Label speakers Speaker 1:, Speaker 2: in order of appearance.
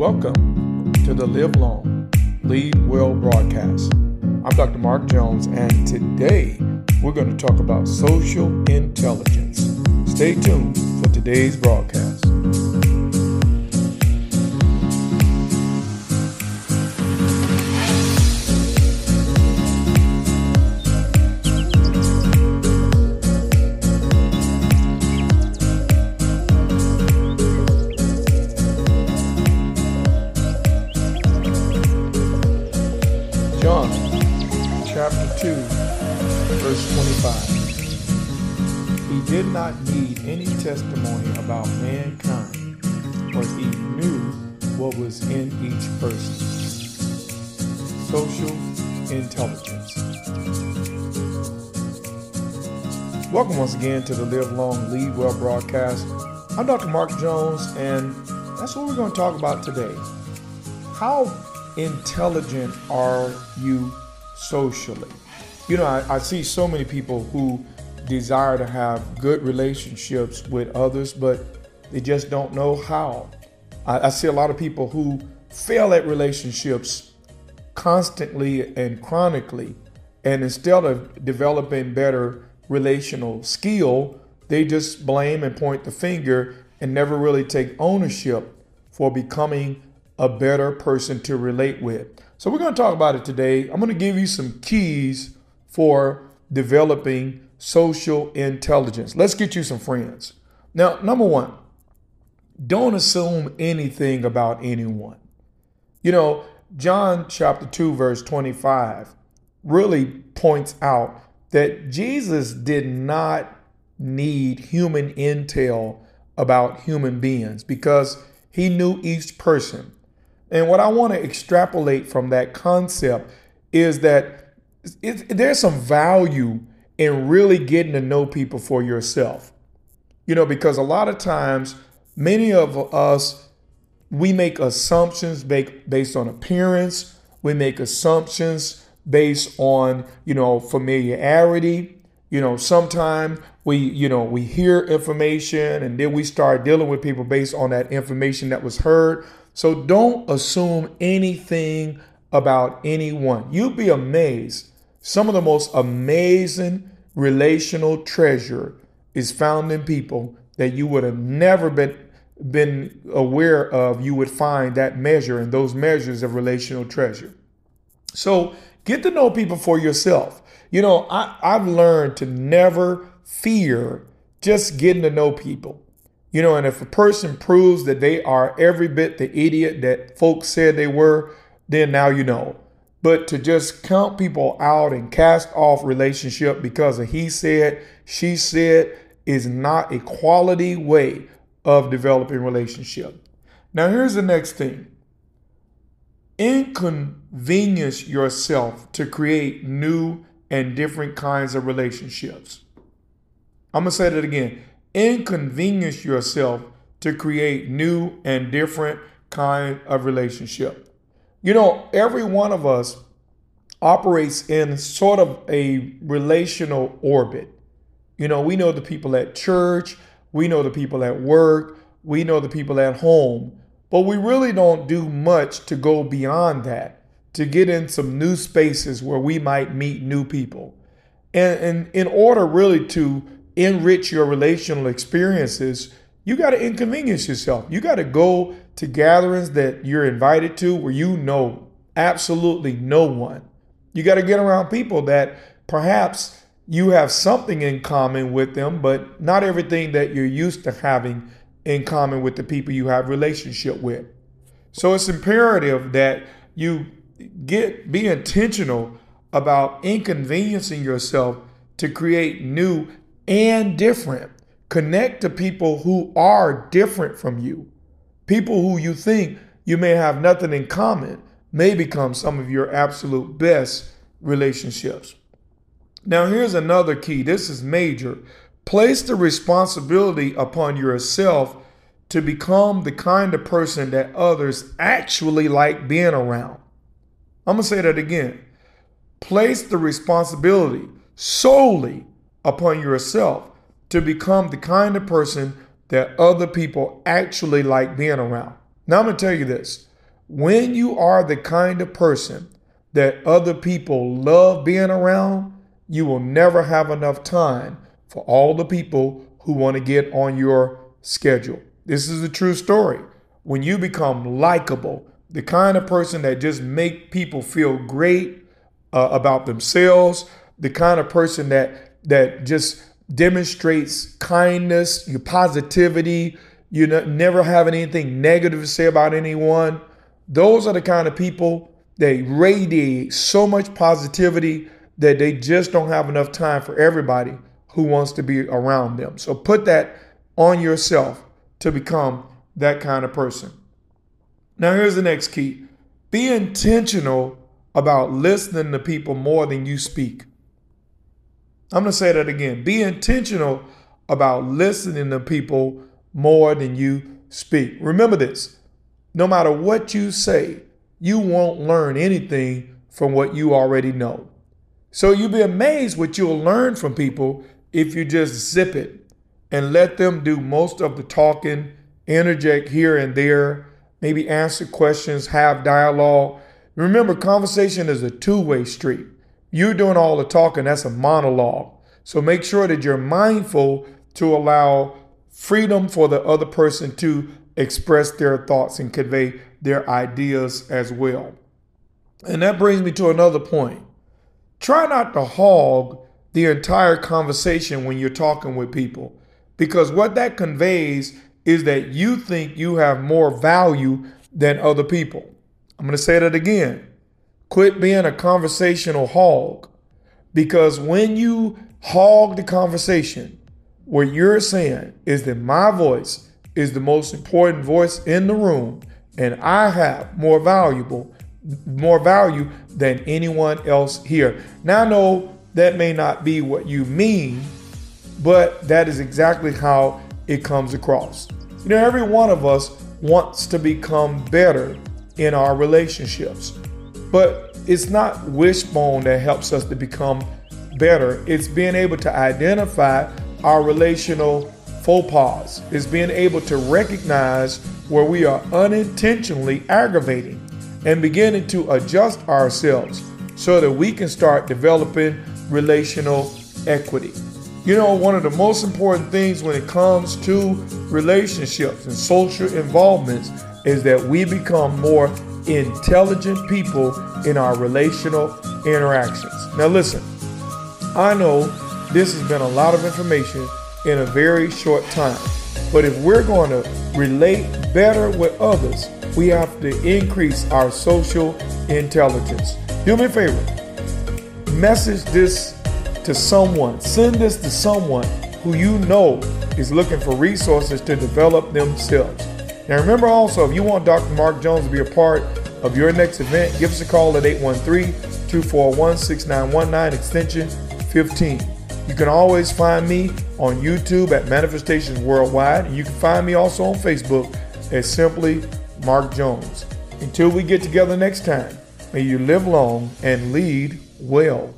Speaker 1: Welcome to the Live Long, Lead Well broadcast. I'm Dr. Mark Jones, and today we're going to talk about social intelligence. Stay tuned for today's broadcast. John chapter 2, verse 25. He did not need any testimony about mankind, for he knew what was in each person. Social intelligence. Welcome once again to the Live Long, Lead Well broadcast. I'm Dr. Mark Jones, and that's what we're going to talk about today. How intelligent are you socially? You know, I, I, see so many people who desire to have good relationships with others, but they just don't know how. I, I see a lot of people who fail at relationships constantly and chronically, and instead of developing better relational skill, they just blame and point the finger and never really take ownership for becoming a better person to relate with. So, we're going to talk about it today. I'm going to give you some keys for developing social intelligence. Let's get you some friends. Now, number one, don't assume anything about anyone. You know, John chapter 2, verse 25 really points out that Jesus did not need human intel about human beings because he knew each person. And what I want to extrapolate from that concept is that it, there's some value in really getting to know people for yourself. You know, because a lot of times, many of us, we make assumptions based on appearance, we make assumptions based on, you know, familiarity. You know, sometimes we, you know, we hear information and then we start dealing with people based on that information that was heard. So don't assume anything about anyone. You'll be amazed. Some of the most amazing relational treasure is found in people that you would have never been been aware of you would find that measure and those measures of relational treasure. So get to know people for yourself. You know, I, I've learned to never fear just getting to know people. You know, and if a person proves that they are every bit the idiot that folks said they were, then now you know. But to just count people out and cast off relationship because of he said, she said is not a quality way of developing relationship. Now here's the next thing. Inconvenience yourself to create new and different kinds of relationships. I'm going to say that again inconvenience yourself to create new and different kind of relationship. You know, every one of us operates in sort of a relational orbit. You know, we know the people at church, we know the people at work, we know the people at home, but we really don't do much to go beyond that, to get in some new spaces where we might meet new people. And, and in order really to enrich your relational experiences, you got to inconvenience yourself. You got to go to gatherings that you're invited to where you know absolutely no one. You got to get around people that perhaps you have something in common with them, but not everything that you're used to having in common with the people you have relationship with. So it's imperative that you get be intentional about inconveniencing yourself to create new and different. Connect to people who are different from you. People who you think you may have nothing in common may become some of your absolute best relationships. Now, here's another key. This is major. Place the responsibility upon yourself to become the kind of person that others actually like being around. I'm going to say that again. Place the responsibility solely upon yourself to become the kind of person that other people actually like being around. Now, I'm going to tell you this when you are the kind of person that other people love being around, you will never have enough time for all the people who want to get on your schedule. This is a true story. When you become likable, the kind of person that just make people feel great uh, about themselves, the kind of person that that just demonstrates kindness, your positivity, you never having anything negative to say about anyone. Those are the kind of people that radiate so much positivity that they just don't have enough time for everybody who wants to be around them. So put that on yourself to become that kind of person. Now, here's the next key be intentional about listening to people more than you speak. I'm going to say that again. Be intentional about listening to people more than you speak. Remember this no matter what you say, you won't learn anything from what you already know. So you'll be amazed what you'll learn from people if you just zip it and let them do most of the talking, interject here and there, maybe answer questions, have dialogue. Remember, conversation is a two way street. You're doing all the talking, that's a monologue. So make sure that you're mindful to allow freedom for the other person to express their thoughts and convey their ideas as well. And that brings me to another point. Try not to hog the entire conversation when you're talking with people, because what that conveys is that you think you have more value than other people. I'm going to say that again. Quit being a conversational hog. Because when you hog the conversation, what you're saying is that my voice is the most important voice in the room, and I have more valuable, more value than anyone else here. Now I know that may not be what you mean, but that is exactly how it comes across. You know, every one of us wants to become better in our relationships. But it's not wishbone that helps us to become better. It's being able to identify our relational faux pas. It's being able to recognize where we are unintentionally aggravating and beginning to adjust ourselves so that we can start developing relational equity. You know, one of the most important things when it comes to relationships and social involvements is that we become more intelligent people in our relational interactions. Now, listen, I know this has been a lot of information in a very short time, but if we're going to relate better with others, we have to increase our social intelligence. Do me a favor, message this to someone, send this to someone who you know is looking for resources to develop themselves. Now, remember also, if you want Dr. Mark Jones to be a part of your next event, give us a call at 813 241 6919, extension 15. You can always find me on YouTube at Manifestations Worldwide, and you can find me also on Facebook as simply Mark Jones. Until we get together next time, may you live long and lead well.